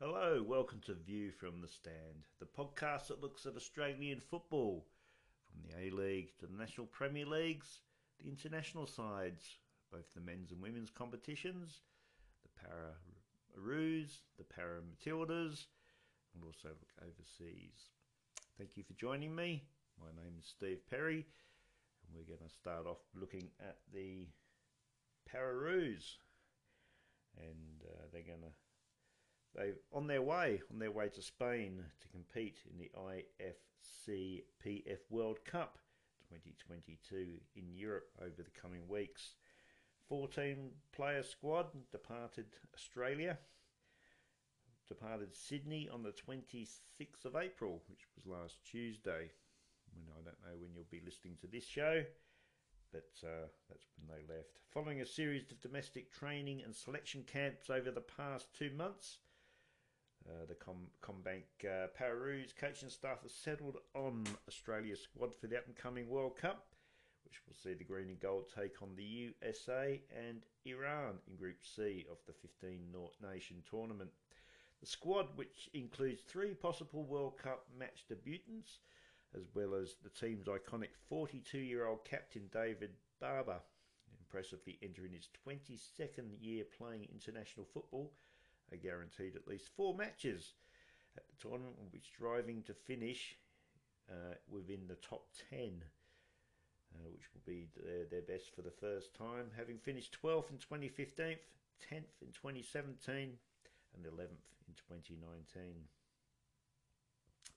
Hello, welcome to View from the Stand, the podcast that looks at Australian football from the A League to the National Premier Leagues, the international sides, both the men's and women's competitions, the Para Roos, the Para Matildas, and also look overseas. Thank you for joining me. My name is Steve Perry, and we're going to start off looking at the Para Roos, and uh, they're going to they on their way on their way to Spain to compete in the IFC PF World Cup 2022 in Europe over the coming weeks. 14 player squad departed Australia, departed Sydney on the 26th of April, which was last Tuesday. When I don't know when you'll be listening to this show, but uh, that's when they left. Following a series of domestic training and selection camps over the past two months, uh, the Com- CommBank uh, coaching staff has settled on Australia's squad for the upcoming World Cup, which will see the green and gold take on the USA and Iran in Group C of the 15 nation tournament. The squad, which includes three possible World Cup match debutants, as well as the team's iconic 42 year old captain David Barber, impressively entering his 22nd year playing international football guaranteed at least four matches at the tournament, which striving to finish uh, within the top 10, uh, which will be their, their best for the first time, having finished 12th in 2015, 10th in 2017, and 11th in 2019.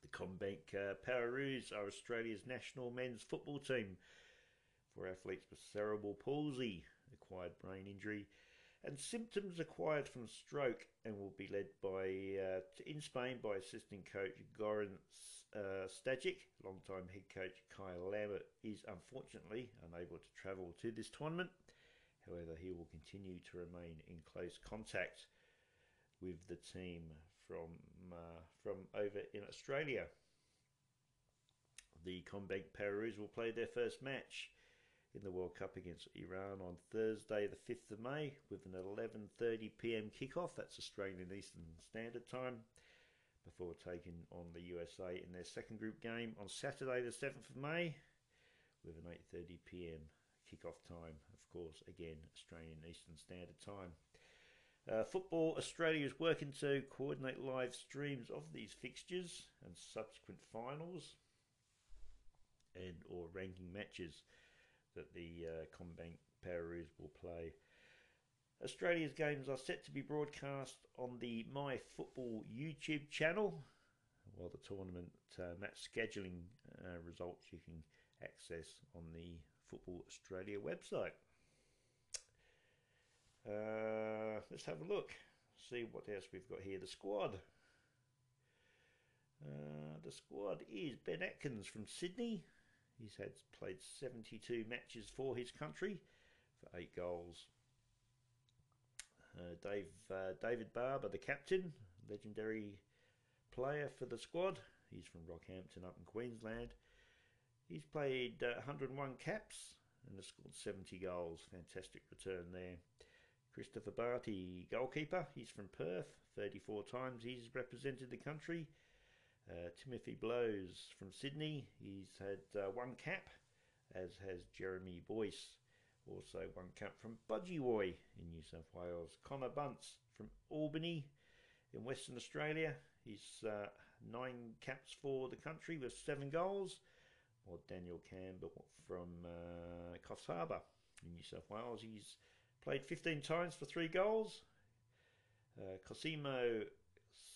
The CommBank uh, Para are Australia's national men's football team for athletes with cerebral palsy, acquired brain injury, and symptoms acquired from stroke and will be led by uh, in Spain by assistant coach Goran uh, Stajic. Long-time head coach Kai Lammert is unfortunately unable to travel to this tournament. However, he will continue to remain in close contact with the team from uh, from over in Australia. The CommBank Para Roos will play their first match in the World Cup against Iran on Thursday, the 5th of May, with an 11:30 p.m. kickoff. That's Australian Eastern Standard Time. Before taking on the USA in their second group game on Saturday, the 7th of May, with an 8:30 p.m. kickoff time. Of course, again Australian Eastern Standard Time. Uh, Football Australia is working to coordinate live streams of these fixtures and subsequent finals and or ranking matches that the uh, CommBank Para will play. Australia's games are set to be broadcast on the My Football YouTube channel, while the tournament uh, match scheduling uh, results you can access on the Football Australia website. Uh, let's have a look, see what else we've got here. The squad. Uh, the squad is Ben Atkins from Sydney, He's had played 72 matches for his country for eight goals. Uh, Dave uh, David Barber, the captain, legendary player for the squad. He's from Rockhampton up in Queensland. He's played uh, 101 caps and has scored 70 goals. Fantastic return there. Christopher Barty, goalkeeper. He's from Perth. 34 times he's represented the country. Uh, Timothy Blows from Sydney, he's had uh, one cap, as has Jeremy Boyce, also one cap from Budgewoi in New South Wales. Connor Bunce from Albany in Western Australia, he's uh, nine caps for the country with seven goals. Or Daniel Campbell from uh, Coffs Harbour in New South Wales, he's played 15 times for three goals. Uh, Cosimo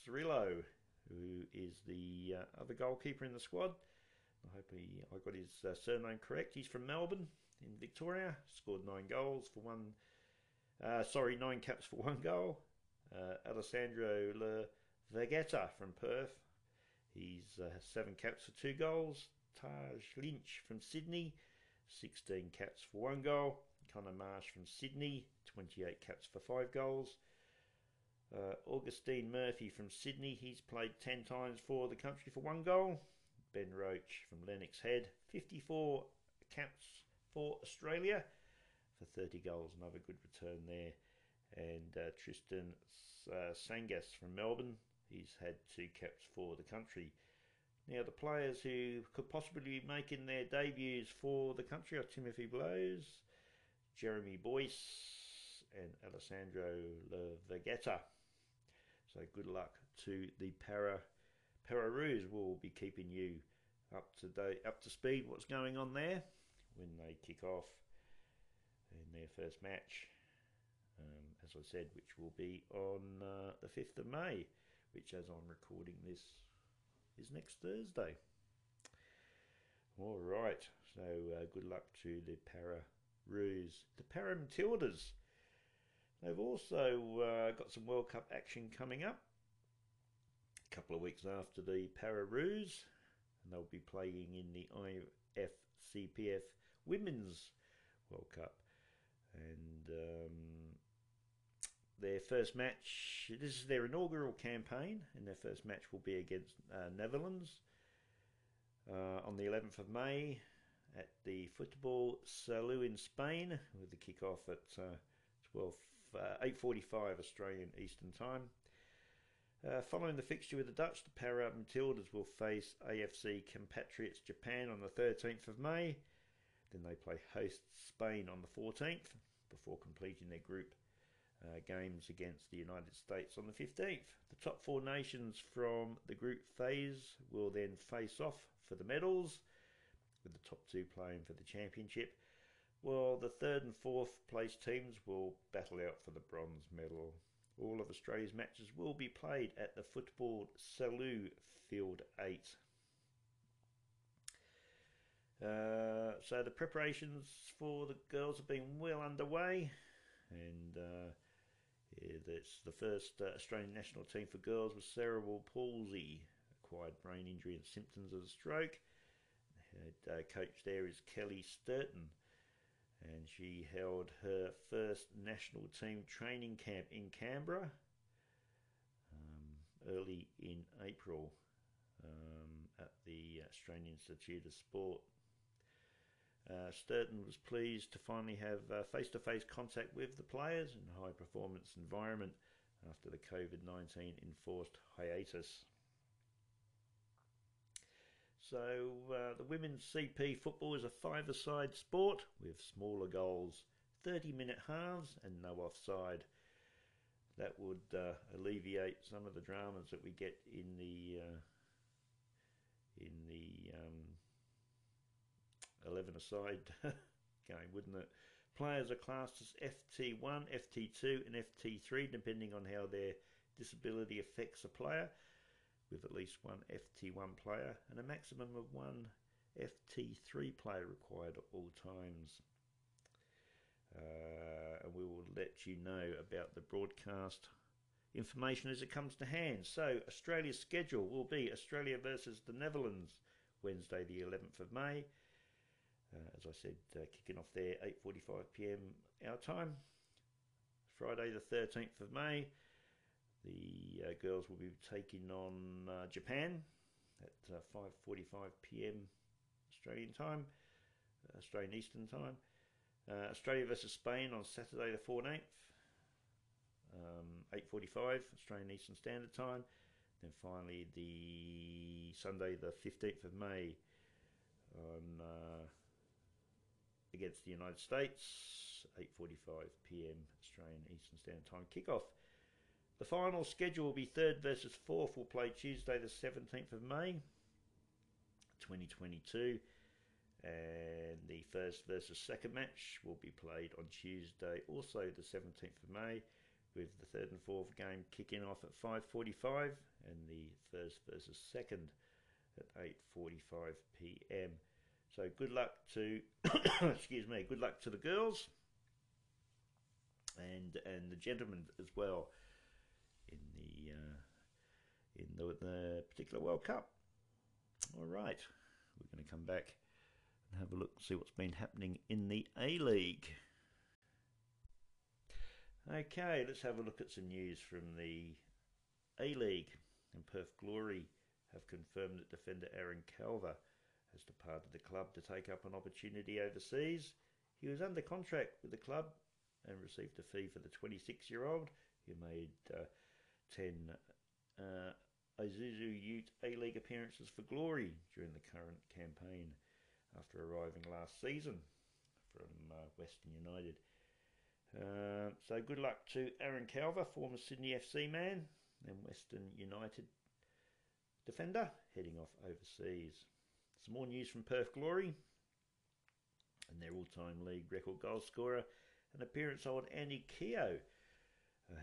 Cirillo who is the uh, other goalkeeper in the squad. I hope he, I got his uh, surname correct. He's from Melbourne in Victoria. Scored nine goals for one. Uh, sorry, nine caps for one goal. Uh, Alessandro Le Vegeta from Perth. He's uh, seven caps for two goals. Taj Lynch from Sydney, 16 caps for one goal. Connor Marsh from Sydney, 28 caps for five goals. Uh, Augustine Murphy from Sydney, he's played 10 times for the country for one goal. Ben Roach from Lennox Head, 54 caps for Australia for 30 goals, another good return there. And uh, Tristan uh, Sangas from Melbourne, He's had two caps for the country. Now, the players who could possibly be making their debuts for the country are Timothy Blows, Jeremy Boyce, and Alessandro Lavagetta. So, good luck to the Para Pararoos. We'll be keeping you up to date, up to speed. What's going on there when they kick off in their first match? Um, as I said, which will be on uh, the 5th of May, which, as I'm recording this, is next Thursday. All right, so uh, good luck to the Para Roos. The Para Matildas. They've also uh, got some World Cup action coming up. A couple of weeks after the Para Roos, and they'll be playing in the IFCPF Women's World Cup. And um, their first match, this is their inaugural campaign, and their first match will be against uh, Netherlands uh, on the 11th of May at the Football Salou in Spain, with the kick-off at uh, 8.45 Australian Eastern Time. Uh, following the fixture with the Dutch, the Para Matildas will face AFC compatriots Japan on the 13th of May. Then they play host Spain on the 14th before completing their group uh, games against the United States on the 15th. The top four nations from the group phase will then face off for the medals, with the top two playing for the championship. While the third and fourth place teams will battle out for the bronze medal. All of Australia's matches will be played at the Football Salou Field 8. Uh, so the preparations for the girls have been well underway, and uh, it's the first uh, Australian national team for girls with cerebral palsy, acquired brain injury, and symptoms of a stroke. Head uh, coach there is Kelly Sturton, and she held her first national team training camp in Canberra um, early in April um, at the Australian Institute of Sport. Uh, Sturton was pleased to finally have face to face contact with the players in a high performance environment after the COVID 19 enforced hiatus. So, uh, the women's CP football is a five a side sport with smaller goals, 30 minute halves, and no offside. That would uh, alleviate some of the dramas that we get in the uh, in the um, 11 aside game, wouldn't it? Players are classed as FT1, FT2, and FT3, depending on how their disability affects a player, with at least one FT1 player and a maximum of one FT3 player required at all times. Uh, and we will let you know about the broadcast information as it comes to hand. So, Australia's schedule will be Australia versus the Netherlands, Wednesday, the 11th of May. Uh, as I said, uh, kicking off there 8:45 p.m. our time. Friday the 13th of May, the uh, girls will be taking on uh, Japan at 5:45 uh, p.m. Australian time, uh, Australian Eastern time. Australia versus Spain on Saturday the 14th, um, 8:45 Australian Eastern Standard Time. Then finally the Sunday the 15th of May on against the United States, 8:45 p.m. Australian Eastern Standard Time kickoff. The final schedule will be third versus fourth. Will play Tuesday the 17th of May, 2022, and the first versus second match will be played on Tuesday, also the 17th of May, with the third and fourth game kicking off at 5:45 and the first versus second at 8:45 p.m. So good luck to, excuse me, good luck to the girls and and the gentlemen as well in the, the particular World Cup. All right, we're going to come back and have a look, and see what's been happening in the A League. Okay, let's have a look at some news from the A League. And Perth Glory have confirmed that defender Aaron Calver has departed the club to take up an opportunity overseas. He was under contract with the club and received a fee for the 26 year old who made uh, 10 uh, Isuzu Ute A-League appearances for glory during the current campaign after arriving last season from uh, Western United. Uh, so good luck to Aaron Calver, former Sydney FC man and Western United defender, heading off overseas. Some more news from Perth Glory and their all-time league record goal scorer and appearance old Andy Keogh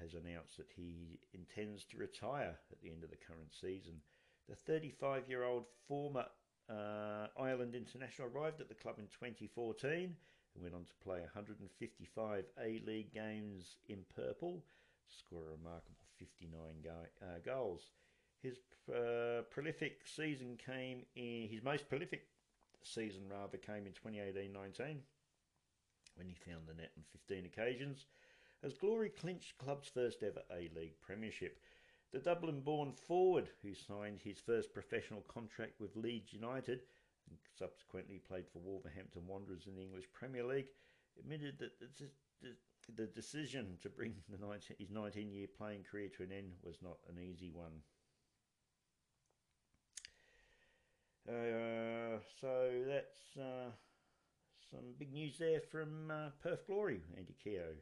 has announced that he intends to retire at the end of the current season. The 35 year old former uh, Ireland international arrived at the club in 2014 and went on to play 155 A League games in purple, score a remarkable 59 go- uh, goals. His uh, prolific season came in, his most prolific season rather came in 2018-19 when he found the net on 15 occasions as Glory clinched club's first ever A-League premiership. The Dublin-born forward, who signed his first professional contract with Leeds United and subsequently played for Wolverhampton Wanderers in the English Premier League, admitted that the decision to bring 19, his 19-year playing career to an end was not an easy one. Uh, so that's uh, some big news there from uh, Perth Glory, Andy Keogh.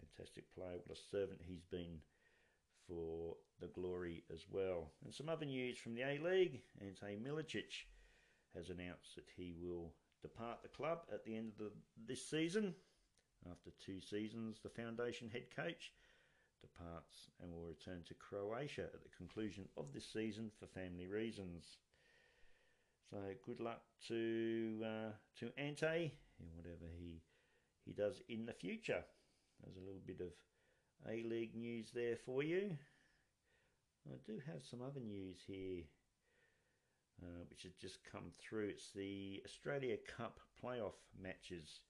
Fantastic player, what a servant he's been for the Glory as well. And some other news from the A League Ante Milicic has announced that he will depart the club at the end of the, this season. After two seasons, the foundation head coach departs and will return to Croatia at the conclusion of this season for family reasons. So good luck to uh, to Ante in whatever he he does in the future. There's a little bit of A League news there for you. I do have some other news here, uh, which has just come through. It's the Australia Cup playoff matches,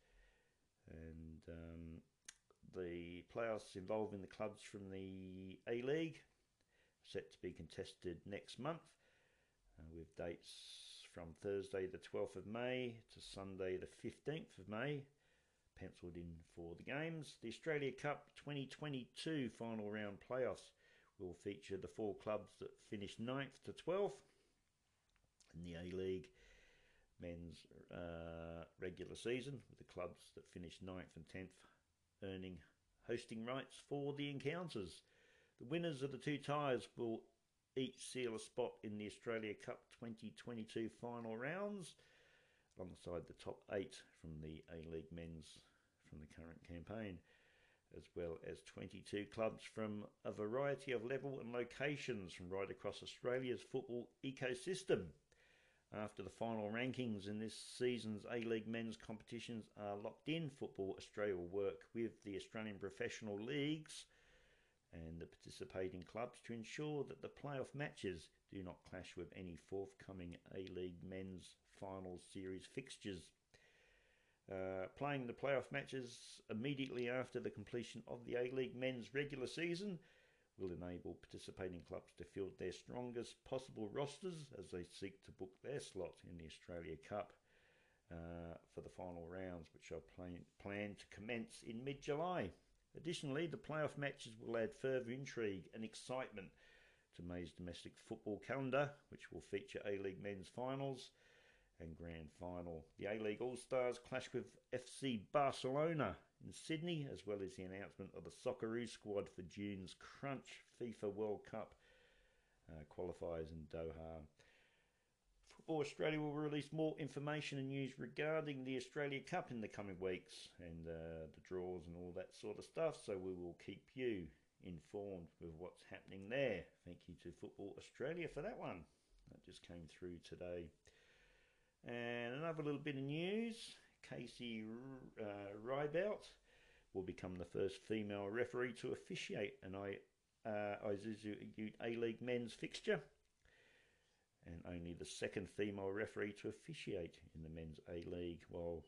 and um, the playoffs involving the clubs from the A League set to be contested next month, uh, with dates from Thursday the 12th of May to Sunday the 15th of May. Penciled in for the games. The Australia Cup 2022 final round playoffs will feature the four clubs that finished 9th to 12th in the A League men's uh, regular season, with the clubs that finished 9th and 10th earning hosting rights for the encounters. The winners of the two ties will each seal a spot in the Australia Cup 2022 final rounds, alongside the top eight from the A League men's from the current campaign, as well as 22 clubs from a variety of level and locations from right across Australia's football ecosystem. After the final rankings in this season's A League men's competitions are locked in, Football Australia will work with the Australian professional leagues and the participating clubs to ensure that the playoff matches do not clash with any forthcoming A League men's final series fixtures. Uh, playing the playoff matches immediately after the completion of the A League men's regular season will enable participating clubs to field their strongest possible rosters as they seek to book their slot in the Australia Cup uh, for the final rounds, which are plan- planned to commence in mid July. Additionally, the playoff matches will add further intrigue and excitement to May's domestic football calendar, which will feature A League men's finals and grand final. The A League All Stars clash with FC Barcelona in Sydney, as well as the announcement of the Socceroos squad for June's Crunch FIFA World Cup uh, qualifiers in Doha. Football Australia will release more information and news regarding the Australia Cup in the coming weeks and uh, the draws and all that sort of stuff. So we will keep you informed with what's happening there. Thank you to Football Australia for that one. That just came through today. And another little bit of news Casey uh, will become the first female referee to officiate an I, uh, Isuzu A League men's fixture and only the second female referee to officiate in the men's A League. While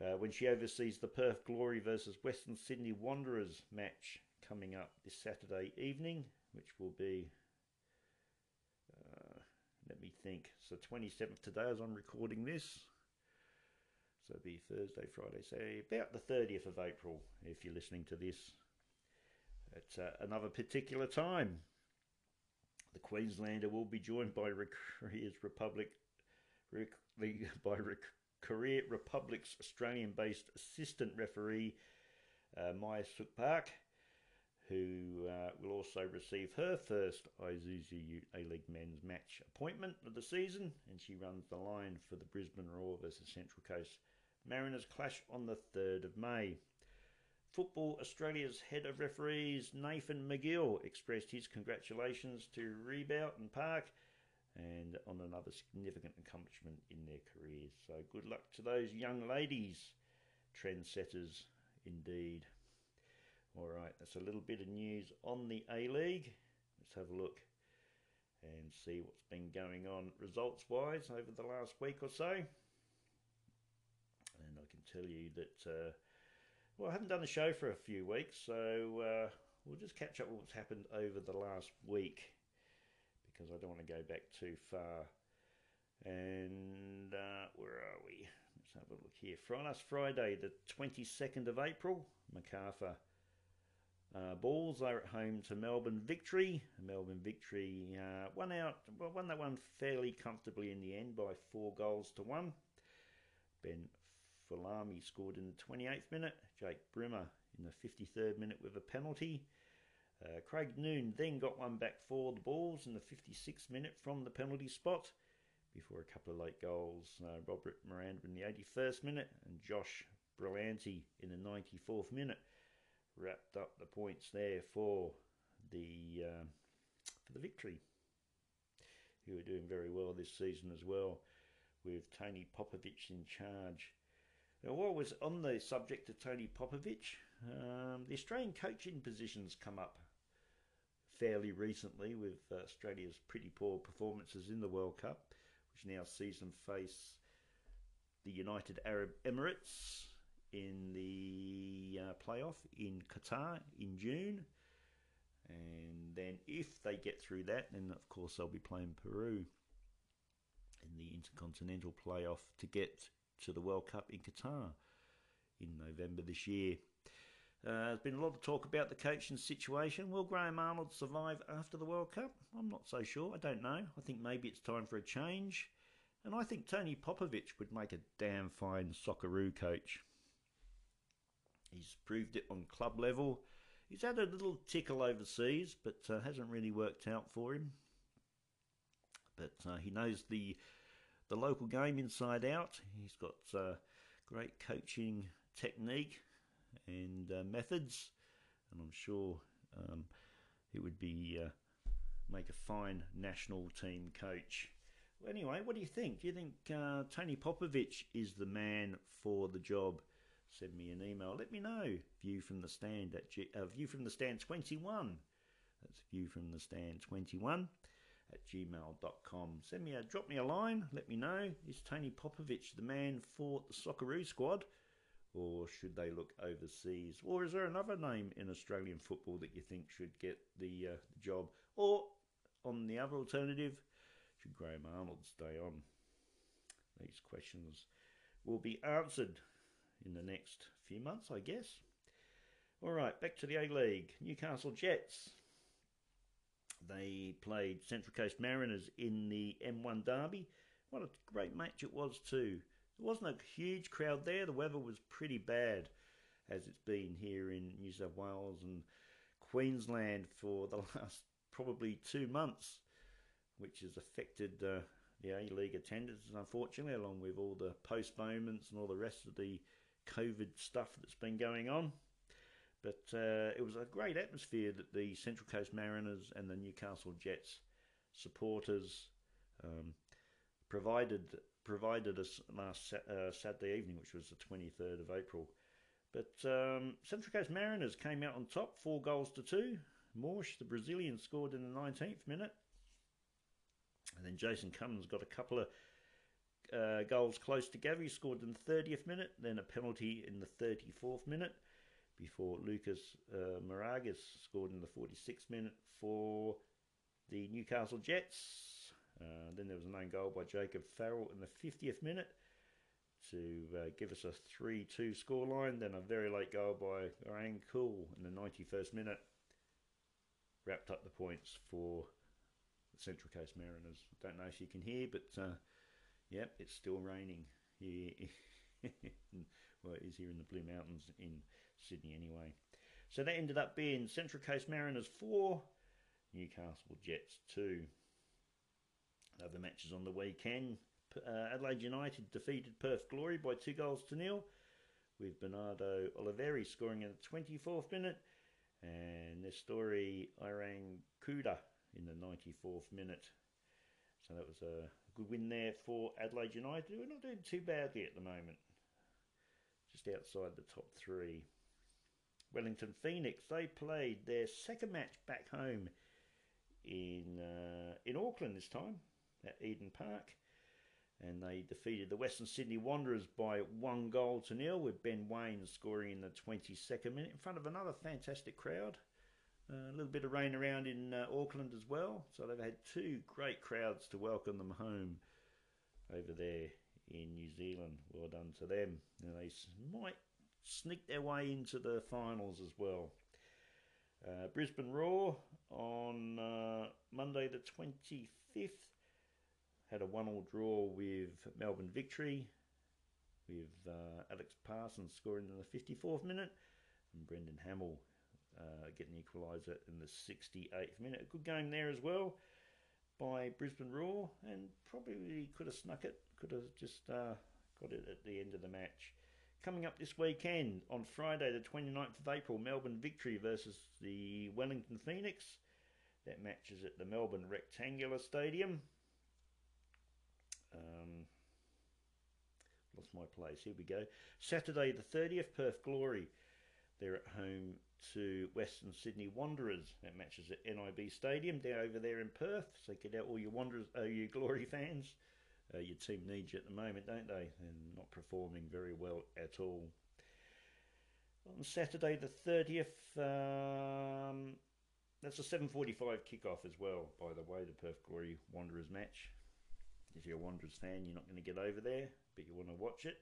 uh, when she oversees the Perth Glory versus Western Sydney Wanderers match coming up this Saturday evening, which will be, think, so 27th today as I'm recording this. So it'll be Thursday, Friday, say about the 30th of April if you're listening to this at uh, another particular time. The Queenslander will be joined by Korea's Republic, the by Korea Republic's Australian-based assistant referee uh, Maya Suk Park, who uh, will also receive her first Isuzu A-League men's match appointment of the season, and she runs the line for the Brisbane Roar versus Central Coast Mariners clash on the 3rd of May. Football Australia's head of referees, Nathan McGill, expressed his congratulations to Reibelt and Park and on another significant accomplishment in their careers. So good luck to those young ladies, trendsetters indeed. All right, that's a little bit of news on the A League. Let's have a look and see what's been going on results wise over the last week or so. And I can tell you that, uh, well, I haven't done a show for a few weeks, so uh, we'll just catch up with what's happened over the last week because I don't want to go back too far. And uh, where are we? Let's have a look here. Last Friday, the 22nd of April, Macarthur uh, Bulls are at home to Melbourne Victory. Melbourne Victory uh, won out, well, won that one fairly comfortably in the end by four goals to one. Ben Folami scored in the 28th minute. Jake Brimmer in the 53rd minute with a penalty. Uh, Craig Noone then got one back for the Balls in the 56th minute from the penalty spot before a couple of late goals. Uh, Robert Miranda in the 81st minute and Josh Brillanti in the 94th minute wrapped up the points there for the uh, for the victory. Who are doing very well this season as well, with Tony Popovic in charge. Now, while was on the subject of Tony Popovic, um, the Australian coaching positions come up fairly recently with uh, Australia's pretty poor performances in the World Cup, which now sees them face the United Arab Emirates in the uh, playoff in Qatar in June. And then, if they get through that, then of course they'll be playing Peru in the Intercontinental playoff to get to the World Cup in Qatar in November this year. Uh, there's been a lot of talk about the coaching situation. Will Graham Arnold survive after the World Cup? I'm not so sure. I don't know. I think maybe it's time for a change. And I think Tony Popovic would make a damn fine Socceroo coach. He's proved it on club level. He's had a little tickle overseas, but uh, hasn't really worked out for him. But uh, he knows the the local game inside out. He's got uh, great coaching technique and uh, methods, and I'm sure um, it would be uh, make a fine national team coach. Well, anyway, what do you think? Do you think uh, Tony Popovic is the man for the job? Send me an email. Let me know. View from the stand at G- uh, view from the stand 21. That's view from the stand 21 at gmail.com. Send me a drop me a line. Let me know. Is Tony Popovic the man for the Socceroo squad? Or should they look overseas? Or is there another name in Australian football that you think should get the, uh, the job? Or, on the other alternative, should Graham Arnold stay on? These questions will be answered in the next few months, I guess. All right, back to the A League. Newcastle Jets. They played Central Coast Mariners in the M1 Derby. What a great match it was, too. There wasn't a huge crowd there. The weather was pretty bad, as it's been here in New South Wales and Queensland for the last probably two months, which has affected uh, the A League attendance, unfortunately, along with all the postponements and all the rest of the COVID stuff that's been going on. But uh, it was a great atmosphere that the Central Coast Mariners and the Newcastle Jets supporters um, provided provided us last uh, Saturday evening, which was the 23rd of April. But um, Central Coast Mariners came out on top, four goals to two. Moresche, the Brazilian, scored in the 19th minute. And then Jason Cummings got a couple of uh, goals close together. He scored in the 30th minute, then a penalty in the 34th minute before Lucas uh, Moragas scored in the 46th minute for the Newcastle Jets. Uh, then there was an own goal by Jacob Farrell in the 50th minute to uh, give us a 3 2 scoreline. Then a very late goal by Garang Kuol in the 91st minute wrapped up the points for the Central Coast Mariners. Don't know if you can hear, but uh, yep, it's still raining here. well, it is here in the Blue Mountains in Sydney anyway. So that ended up being Central Coast Mariners 4, Newcastle Jets 2. Other matches on the weekend. Uh, Adelaide United defeated Perth Glory by two goals to nil, with Bernardo Oliveira scoring in the 24th minute, and Nestori Irankunda in the 94th minute. So that was a good win there for Adelaide United, we are not doing too badly at the moment. Just outside the top three. Wellington Phoenix, they played their second match back home in uh, in Auckland this time at Eden Park. And they defeated the Western Sydney Wanderers by one goal to nil, with Ben Waine scoring in the 22nd minute in front of another fantastic crowd. Uh, a little bit of rain around in uh, Auckland as well, so they've had two great crowds to welcome them home over there in New Zealand. Well done to them. Now they might sneak their way into the finals as well. Uh, Brisbane Roar on uh, Monday the 25th had a one-all draw with Melbourne Victory, with uh, Alex Parsons scoring in the 54th minute, and Brendan Hamill uh, getting the equaliser in the 68th minute. A good game there as well by Brisbane Roar, and probably could have snuck it, could have just uh, got it at the end of the match. Coming up this weekend on Friday, the 29th of April, Melbourne Victory versus the Wellington Phoenix. That match is at the Melbourne Rectangular Stadium. Um, lost my place. Here we go. Saturday the 30th, Perth Glory. They're at home to Western Sydney Wanderers. That matches at NIB Stadium down over there in Perth. So get out all your Wanderers, uh, your Glory fans. Uh, your team needs you at the moment, don't they? And not performing very well at all. On Saturday the 30th, um, that's a 7.45 kickoff as well, by the way, the Perth Glory Wanderers match if you're a Wanderers fan, you're not going to get over there, but you want to watch it.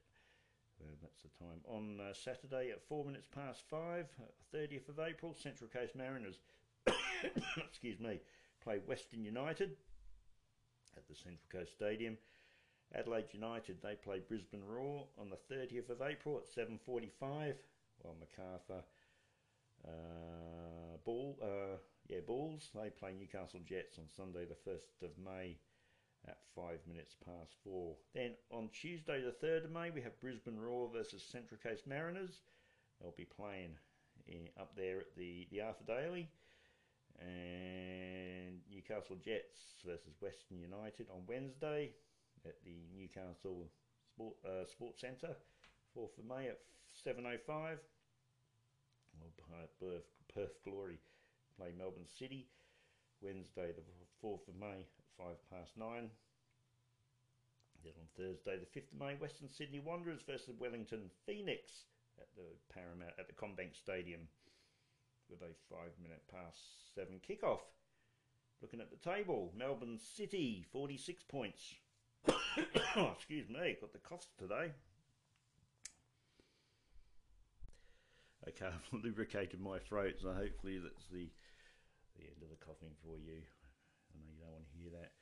Uh, that's the time. On uh, Saturday at four minutes past five, 30th uh, of April, Central Coast Mariners, excuse me, play Western United at the Central Coast Stadium. Adelaide United, they play Brisbane Roar on the 30th of April at 7.45, while Macarthur uh, Ball, uh, yeah, Balls, they play Newcastle Jets on Sunday the 1st of May at five minutes past four. Then on Tuesday, the 3rd of May, we have Brisbane Roar versus Central Coast Mariners. They'll be playing in, up there at the, the Moreton Daily. And Newcastle Jets versus Western United on Wednesday at the Newcastle Sport, uh, Sports Centre, 4th of May at 7.05. Well, Perth, Perth Glory play Melbourne City. Wednesday, the 4th of May five past nine. Then on Thursday, the 5th of May, Western Sydney Wanderers versus Wellington Phoenix at the Parramatta at the CommBank Stadium with a five minute past seven kickoff. Looking at the table, Melbourne City 46 points. oh, excuse me, got the coughs today. Okay, I've lubricated my throat, so hopefully that's the the end of the coughing for you. I know you don't want to hear that.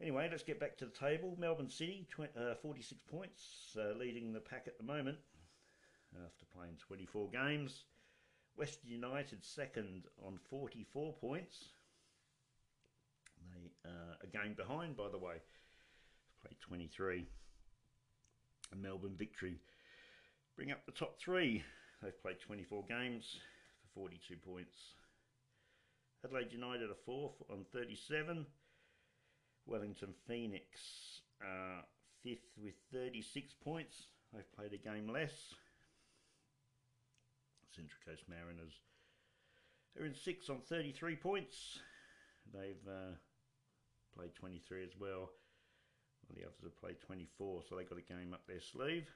Anyway, let's get back to the table. Melbourne City, uh, 46 points, uh, leading the pack at the moment after playing 24 games. Western United second on 44 points. They a game behind, by the way. Played 23. And Melbourne Victory bring up the top three. They've played 24 games for 42 points. Adelaide United are fourth on 37. Wellington Phoenix are fifth with 36 points. They've played a game less. Central Coast Mariners are in sixth on 33 points. They've uh, played 23 as well. well. The others have played 24, so they've got a game up their sleeve.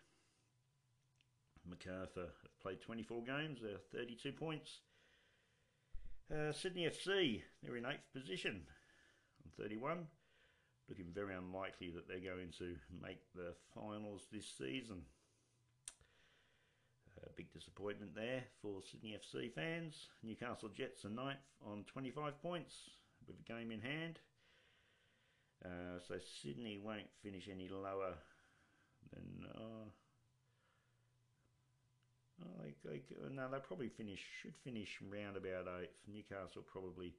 Macarthur have played 24 games, they're 32 points. Uh, Sydney FC, they're in eighth position on 31. Looking very unlikely that they're going to make the finals this season. A big disappointment there for Sydney FC fans. Newcastle Jets are ninth on 25 points with a game in hand. Uh, so Sydney won't finish any lower than. Uh, oh, they, they, no, they probably finish should finish round about eighth. Newcastle probably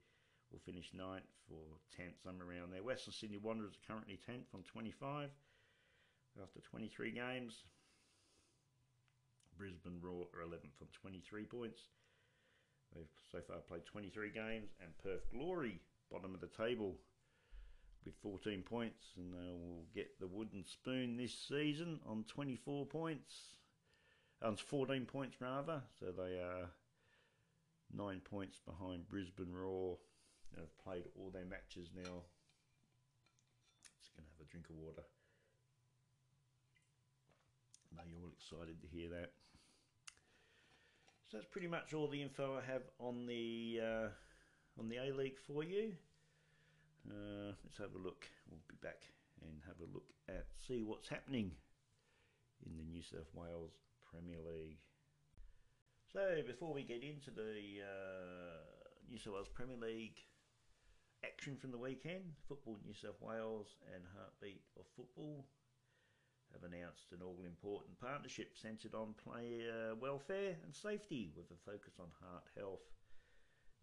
will finish ninth or tenth, somewhere around there. Western Sydney Wanderers are currently tenth on twenty five after twenty three games. Brisbane Roar are eleventh on twenty three points. They've so far played twenty three games, and Perth Glory bottom of the table with 14 points, and they will get the wooden spoon this season on 24 points. On 14 points, rather. So they are nine points behind Brisbane Roar. And have played all their matches now. Just going to have a drink of water. I you're all excited to hear that. So that's pretty much all the info I have on the uh, on the A League for you. Uh, let's have a look. We'll be back and have a look at see what's happening in the New South Wales Premier League. So before we get into the uh, New South Wales Premier League action from the weekend, Football New South Wales and Heartbeat of Football have announced an all important partnership centred on player welfare and safety with a focus on heart health.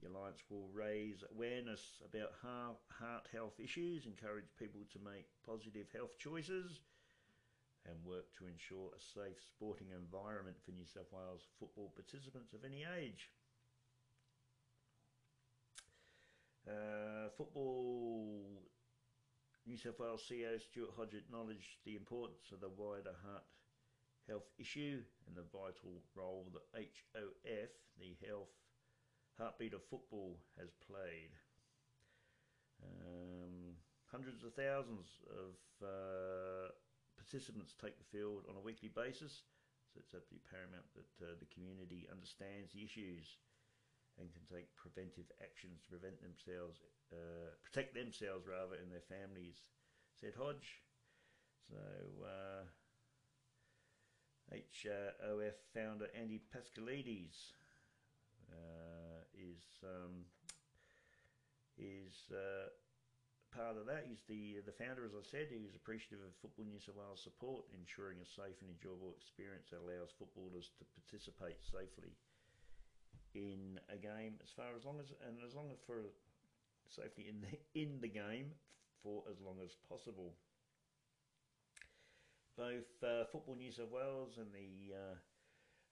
The Alliance will raise awareness about heart health issues, encourage people to make positive health choices, and work to ensure a safe sporting environment for New South Wales football participants of any age. Uh, football New South Wales CEO Stuart Hodge acknowledged the importance of the wider heart health issue and the vital role that HOF, the Health Heartbeat of Football has played. Um, hundreds of thousands of uh, participants take the field on a weekly basis, so it's absolutely paramount that uh, the community understands the issues and can take preventive actions to prevent themselves, uh, protect themselves rather, and their families, said Hodge. So, uh, HOF founder Andy Paschalides uh, is um, is uh, part of that. He's the the founder, as I said. He's appreciative of Football New South Wales support, ensuring a safe and enjoyable experience that allows footballers to participate safely in a game as far as long as and as long as for safely in the in the game for as long as possible. Both uh, Football New South Wales and the uh,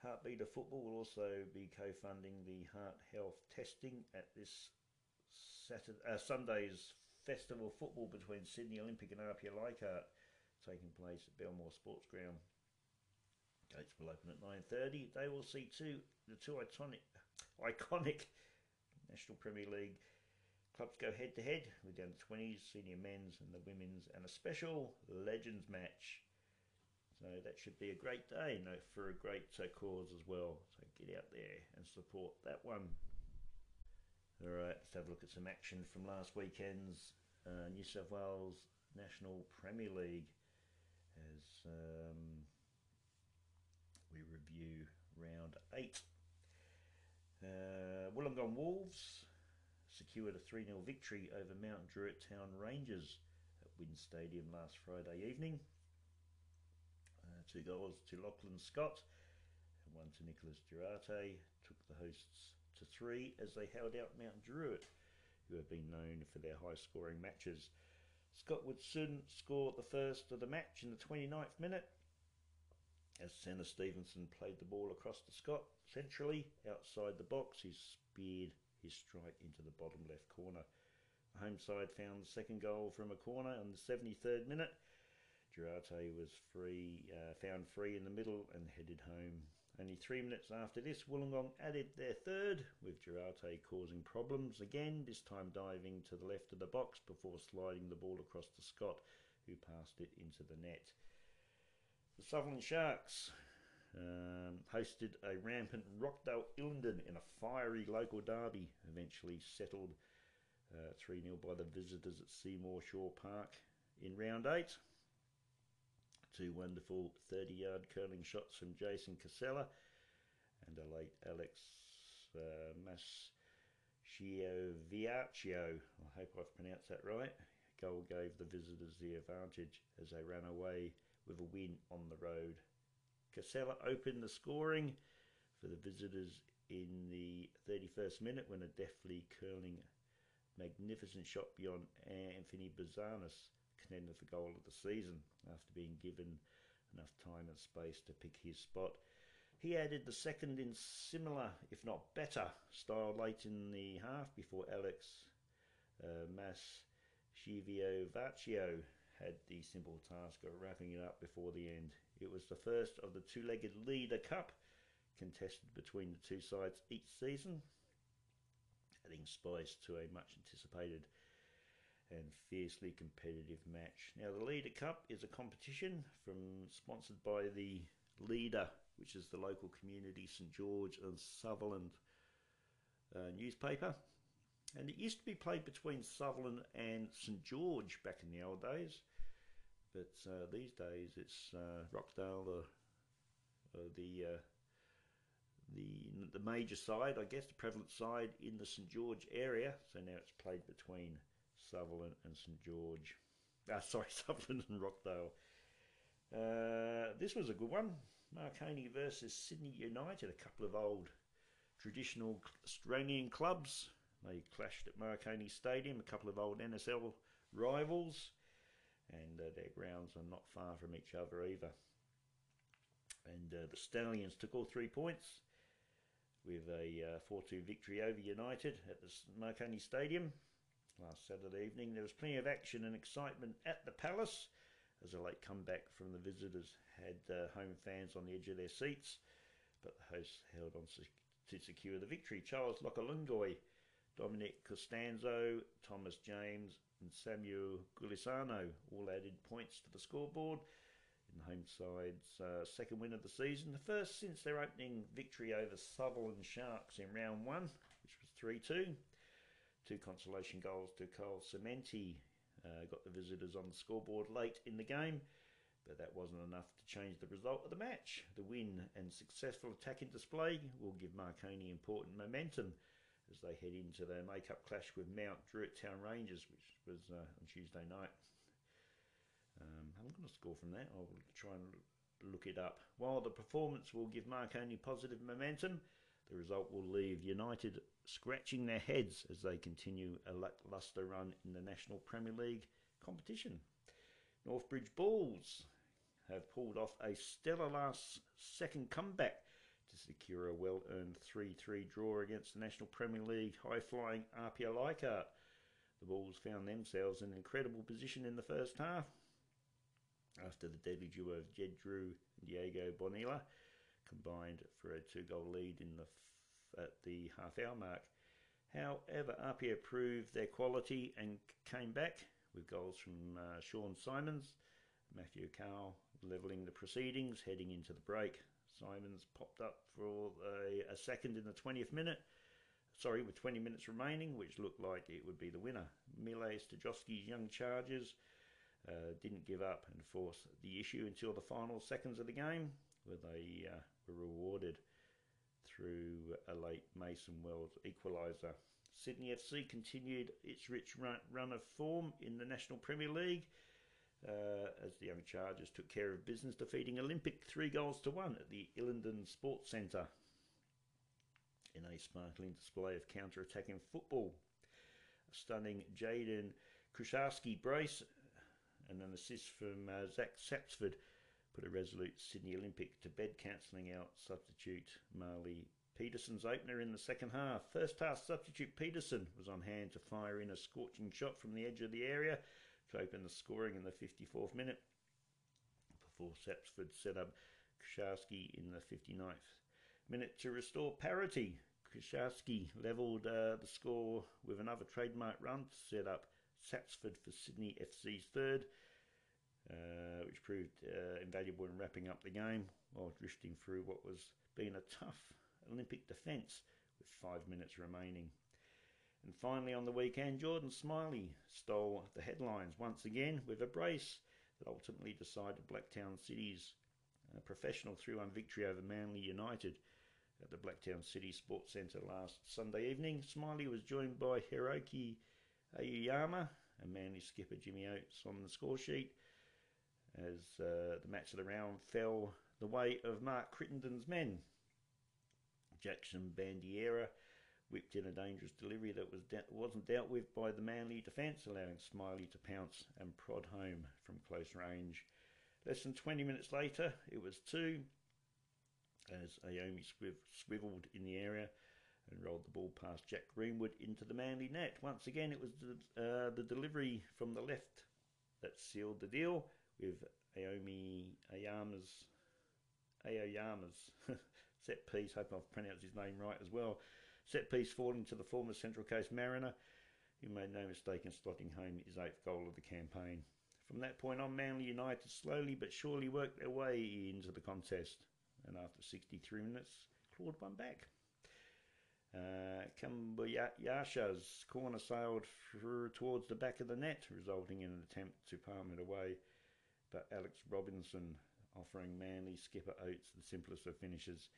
Heartbeat of Football will also be co-funding the heart health testing at this Saturday, uh, Sunday's festival football between Sydney Olympic and RPA Leichhardt taking place at Belmore Sports Ground. Gates will open at 9.30. They will see two the two iconic, iconic National Premier League clubs go head to head with the under 20s, senior men's and the women's, and a special Legends match so that should be a great day no, for a great uh, cause as well. So get out there and support that one. All right, let's have a look at some action from last weekend's uh, New South Wales National Premier League as um, we review round eight. Uh, Wollongong Wolves secured a 3 0 victory over Mount Druitt Town Rangers at WIN Stadium last Friday evening two goals to Lachlan Scott and one to Nicholas Girarte. Took the hosts to three as they held out Mount Druitt, who have been known for their high scoring matches. Scott would soon score the first of the match in the 29th minute as Senna Stevenson played the ball across to Scott centrally outside the box. He speared his strike into the bottom left corner. The home side found the second goal from a corner in the 73rd minute Girarte was free, uh, found free in the middle and headed home. Only three minutes after this, Wollongong added their third, with Girarte causing problems again, this time diving to the left of the box before sliding the ball across to Scott, who passed it into the net. The Sutherland Sharks um, hosted a rampant Rockdale Ilinden in a fiery local derby, eventually settled uh, 3 uh, 0 by the visitors at Seymour Shaw Park in round 8. Two wonderful 30 yard curling shots from Jason Casella and a late Alex uh, Mascioviaccio. I hope I've pronounced that right. goal gave the visitors the advantage as they ran away with a win on the road. Casella opened the scoring for the visitors in the 31st minute when a deftly curling magnificent shot beyond Anthony Bazanis connected the goal of the season after being given enough time and space to pick his spot. He added the second in similar, if not better, style late in the half before Alex uh, Mas Vaccio had the simple task of wrapping it up before the end. It was the first of the two legged Leader Cup contested between the two sides each season, adding spice to a much anticipated and fiercely competitive match. Now, the Leader Cup is a competition from sponsored by the Leader, which is the local community St George and Sutherland uh, newspaper. And it used to be played between Sutherland and St George back in the old days, but uh, these days it's uh, Rockdale, the uh, the uh, the the major side, I guess, the prevalent side in the St George area. So now it's played between Sutherland and St George. Ah, sorry, Sutherland and Rockdale. Uh, this was a good one. Marconi versus Sydney United, a couple of old traditional Australian clubs. They clashed at Marconi Stadium, a couple of old NSL rivals, and uh, their grounds are not far from each other either. And uh, the Stallions took all three points with a uh, 4 2 victory over United at the Marconi Stadium last Saturday evening. There was plenty of action and excitement at the Palace as a late comeback from the visitors had uh, home fans on the edge of their seats, but the hosts held on to secure the victory. Charles Lokolingoy, Dominic Costanzo, Thomas James, and Samuel Gulisano all added points to the scoreboard in the home side's uh, second win of the season, the first since their opening victory over Sutherland Sharks in round one, which was 3 2. Two consolation goals to Carl Cementi uh, got the visitors on the scoreboard late in the game, but that wasn't enough to change the result of the match. The win and successful attacking display will give Marconi important momentum as they head into their make-up clash with Mount Druitt Town Rangers, which was uh, on Tuesday night. Um, I'm going to score from that. I'll try and look it up. While the performance will give Marconi positive momentum, the result will leave United scratching their heads as they continue a lacklustre run in the National Premier League competition. Northbridge Bulls have pulled off a stellar last second comeback to secure a well earned 3 3 draw against the National Premier League high flying Apia Leichhardt. The Bulls found themselves in an incredible position in the first half after the deadly duo of Jed Drew and Diego Bonilla combined for a two goal lead in the at the half hour mark. However, Apia proved their quality and came back with goals from uh, Sean Simons, Matthew Cowell levelling the proceedings heading into the break. Simons popped up for a, a, second in the 20th minute, sorry, with 20 minutes remaining, which looked like it would be the winner. Mile Sterjovski's young Chargers uh, didn't give up and force the issue until the final seconds of the game, where they uh, were rewarded through a late Mason Wells equaliser. Sydney FC continued its rich run, of form in the National Premier League uh, as the Young Chargers took care of business, defeating Olympic three goals to one at the Ilinden Sports Centre in a sparkling display of counter-attacking football. A stunning Jaden Kucharski brace and an assist from uh, Zach Sapsford put a resolute Sydney Olympic to bed, cancelling out substitute Marley Peterson's opener in the second half. First half substitute Peterson was on hand to fire in a scorching shot from the edge of the area to open the scoring in the 54th minute before Sapsford set up Kucharski in the 59th minute to restore parity. Kucharski levelled uh, the score with another trademark run to set up Sapsford for Sydney FC's third, uh, which proved uh, invaluable in wrapping up the game while drifting through what was being a tough Olympic defence with five minutes remaining. And finally, on the weekend, Jordan Smiley stole the headlines once again with a brace that ultimately decided Blacktown City's uh, professional 3 1 victory over Manly United at the Blacktown City Sports Centre last Sunday evening. Smiley was joined by Hiroki Aoyama and Manly skipper Jimmy Oates on the score sheet as uh, the match of the round fell the way of Mark Crittenden's men. Jackson Bandiera whipped in a dangerous delivery that was de- wasn't dealt with by the Manly defence, allowing Smiley to pounce and prod home from close range. Less than 20 minutes later, it was two as Aomi swiv- swivelled in the area and rolled the ball past Jack Greenwood into the Manly net. Once again, it was the, uh, the delivery from the left that sealed the deal with Aomi Ayama's Aoyama's set piece. Hope I've pronounced his name right as well. Set piece falling to the former Central Coast Mariner, who made no mistake in slotting home his eighth goal of the campaign. From that point on, Manly United slowly but surely worked their way into the contest, and after 63 minutes, clawed one back. Uh, Kambayasha's corner sailed through towards the back of the net, resulting in an attempt to palm it away. But Alex Robinson offering Manly skipper Oates the simplest of finishes.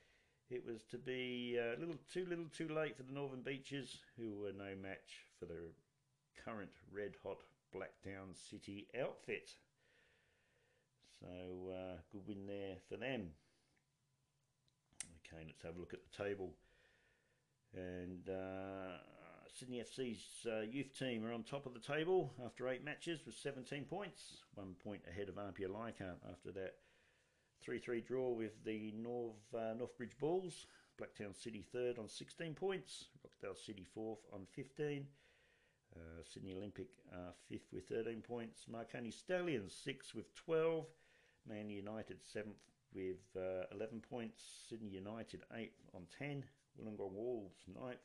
It was to be a little too little too late for the Northern Beaches, who were no match for the current red hot Blacktown City outfit. So uh, good win there for them. Okay, let's have a look at the table. And uh, Sydney FC's uh, youth team are on top of the table after eight matches with 17 points, one point ahead of Apia Leichhardt after that 3-3 draw with the North uh, Northbridge Bulls. Blacktown City third on 16 points. Rockdale City fourth on 15. Uh, Sydney Olympic uh, fifth with 13 points. Marconi Stallions sixth with 12. Man United seventh with uh, 11 points. Sydney United eighth on 10. Wollongong Wolves ninth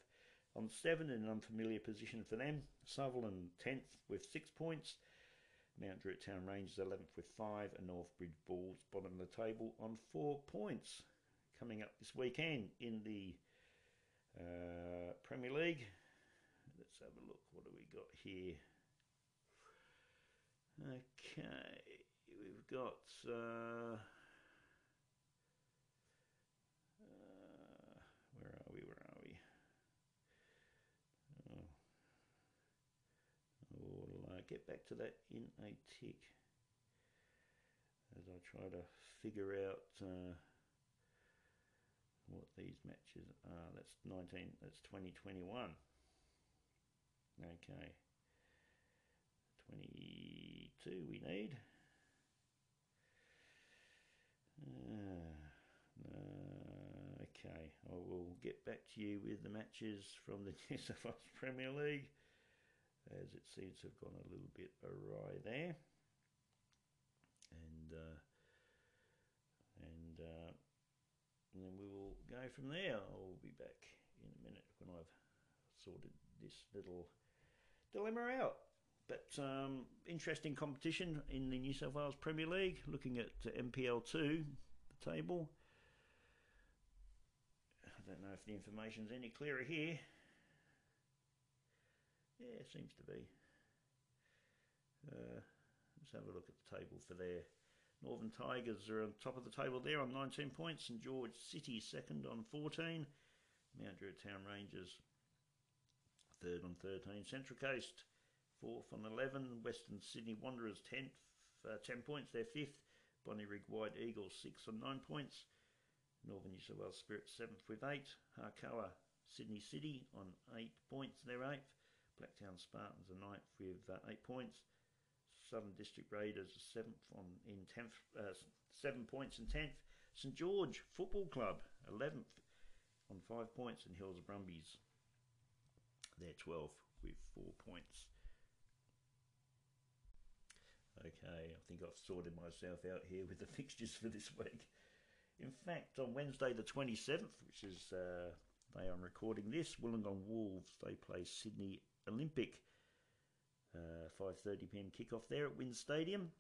on seven in an unfamiliar position for them. Sutherland 10th with six points. Mount Druitt Town Rangers 11th with five, and Northbridge Bulls bottom of the table on four points. Coming up this weekend in the uh, Premier League. Let's have a look. What do we got here? Okay, we've got. Uh, where are we? Where are we? Oh. We'll uh, get back to that in a tick as I try to figure out uh, what these matches are. That's 19, that's 2021. Okay. 22 we need. Uh, okay, I will get back to you with the matches from the New South Wales Premier League as it seems to have gone a little bit awry there. And uh, and, uh, and then we will go from there. I'll be back in a minute when I've sorted this little dilemma out. But um, interesting competition in the New South Wales Premier League. Looking at NPL two, the table. I don't know if the information's any clearer here. Yeah, it seems to be. Uh, let's have a look at the table for there. Northern Tigers are on top of the table there on 19 points. St George City second on 14. Mount Druitt Town Rangers third on 13. Central Coast fourth on 11. Western Sydney Wanderers 10th, uh, 10 points. They're fifth. Bonnyrigg White Eagles sixth on 9 points. Northern New South Wales Spirit seventh with 8. Hakoah Sydney City on 8 points. They're eighth. Blacktown Spartans are ninth with uh, 8 points. Southern District Raiders are seventh on in tenth, uh, seven points in tenth. St George Football Club eleventh on five points, and Hills Brumbies they're twelfth with four points. Okay, I think I've sorted myself out here with the fixtures for this week. In fact, on Wednesday the twenty seventh, which is uh, day I'm recording this, Wollongong Wolves they play Sydney Olympic. Uh, 5:30 p.m. kickoff there at WIN Stadium.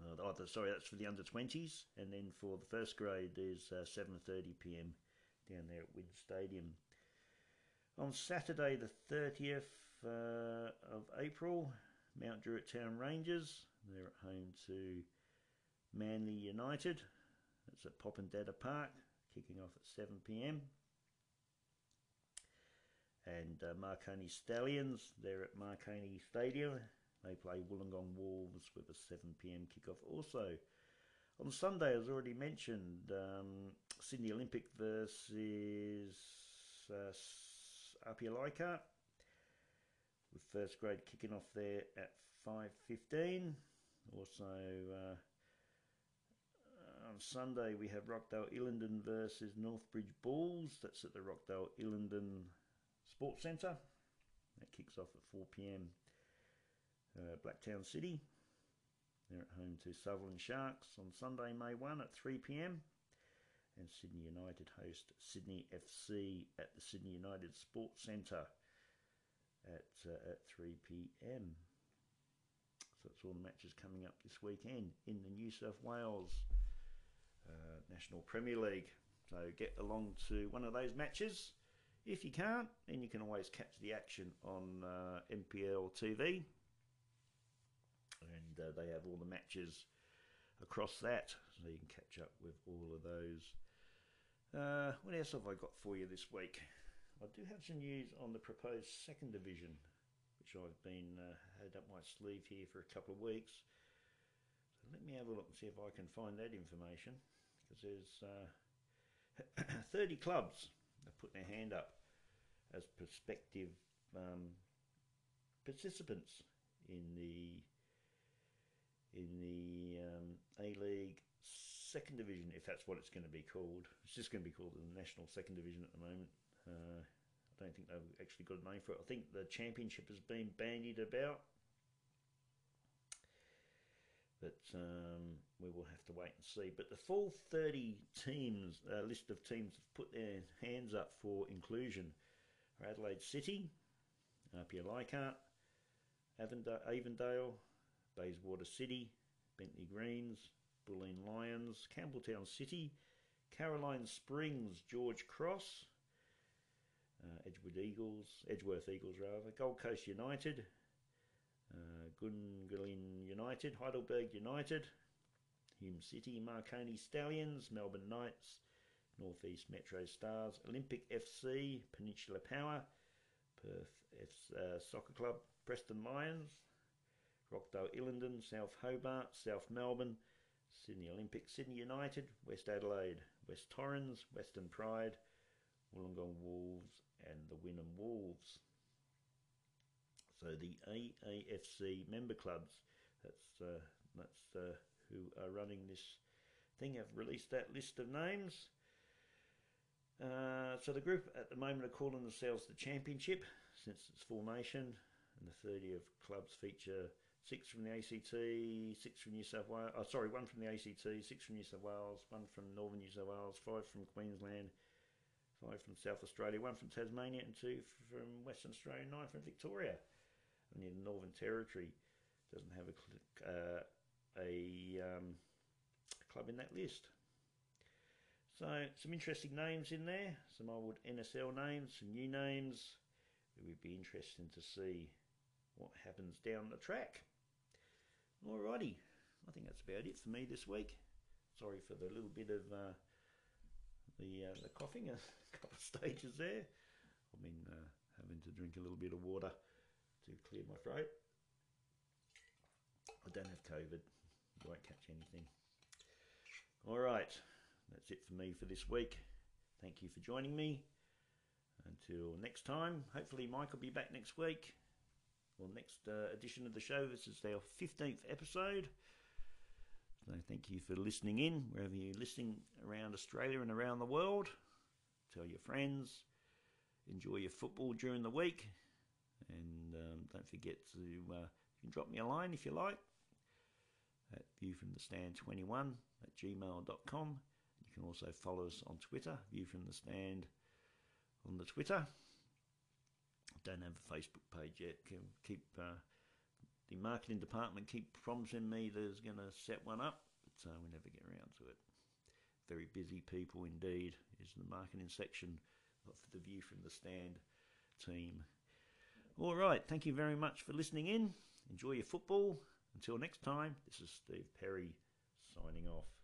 Uh, oh, sorry, that's for the under 20s, and then for the first grade, there's uh, 7:30 p.m. down there at WIN Stadium. On Saturday, the 30th uh, of April, Mount Druitt Town Rangers they're at home to Manly United. That's at Popondetta Park, kicking off at 7 p.m. and uh, Marconi Stallions. They're at Marconi Stadium. They play Wollongong Wolves with a 7 pm kickoff. Also, on Sunday, as already mentioned, um, Sydney Olympic versus uh, Leichhardt, with first grade kicking off there at 5.15. Also, uh, on Sunday we have Rockdale Ilinden versus Northbridge Bulls. That's at the Rockdale Ilinden Sports Centre. That kicks off at 4 pm. Uh, Blacktown City. They're at home to Sutherland Sharks on Sunday, May 1 at 3 pm. And Sydney United host Sydney FC at the Sydney United Sports Centre at, uh, at 3 pm. So that's all the matches coming up this weekend in the New South Wales uh, National Premier League. So get along to one of those matches. If you can't, then you can always catch the action on uh, NPL TV. And uh, they have all the matches across that, so you can catch up with all of those. Uh, what else have I got for you this week? I do have some news on the proposed second division, which I've been uh, had up my sleeve here for a couple of weeks. So let me have a look and see if I can find that information, because there's uh, 30 clubs that put their hand up as prospective um, participants in the in the um, A League second division, if that's what it's going to be called. It's just going to be called the National Second Division at the moment. Uh, I don't think they've actually got a name for it. I think the championship has been bandied about. But um, we will have to wait and see. But the full 30 teams, uh, list of teams have put their hands up for inclusion are Adelaide City, Apia Leichhardt, Avondale, Bayswater City, Bentley Greens, Bulleen Lions, Campbelltown City, Caroline Springs, George Cross, uh, Edgewood Eagles, Edgeworth Eagles rather, Gold Coast United, uh, Gungahlin United, Heidelberg United, Hume City, Marconi Stallions, Melbourne Knights, Northeast Metro Stars, Olympic FC, Peninsula Power, Perth F- uh, Soccer Club, Preston Lions, Rockdale Ilinden, South Hobart, South Melbourne, Sydney Olympic, Sydney United, West Adelaide, West Torrens, Western Pride, Wollongong Wolves, and the Wynnum Wolves. So the AAFC member clubs, that's uh, that's uh, who are running this thing, have released that list of names. Uh, so the group at the moment are calling themselves the Championship since its formation, and the 30 of clubs feature six from the ACT, six from New South Wales. Oh, sorry, one from the ACT, six from New South Wales, one from Northern New South Wales, five from Queensland, five from South Australia, one from Tasmania, and two from Western Australia, nine from Victoria. And the Northern Territory doesn't have a uh, a um, club in that list. So some interesting names in there, some old NSL names, some new names. It would be interesting to see what happens down the track. Alrighty, I think that's about it for me this week. Sorry for the little bit of uh, the uh, the coughing, a couple of stages there. I've been uh, having to drink a little bit of water clear my throat. I don't have COVID, won't catch anything. All right that's it for me for this week. Thank you for joining me. Until next time, hopefully Mike will be back next week. Well, next uh, edition of the show. This is our 15th episode. So thank you for listening in, wherever you're listening around Australia and around the world. Tell your friends. Enjoy your football during the week. And um, don't forget to, uh, you can drop me a line if you like at viewfromthestand21 at gmail.com. You can also follow us on Twitter, View from the Stand on the Twitter. Don't have a Facebook page yet. Keep uh, the marketing department keep promising me there's going to set one up, but uh, we never get around to it. Very busy people indeed is the marketing section of the View from the Stand team. All right, thank you very much for listening in. Enjoy your football. Until next time, this is Steve Perry signing off.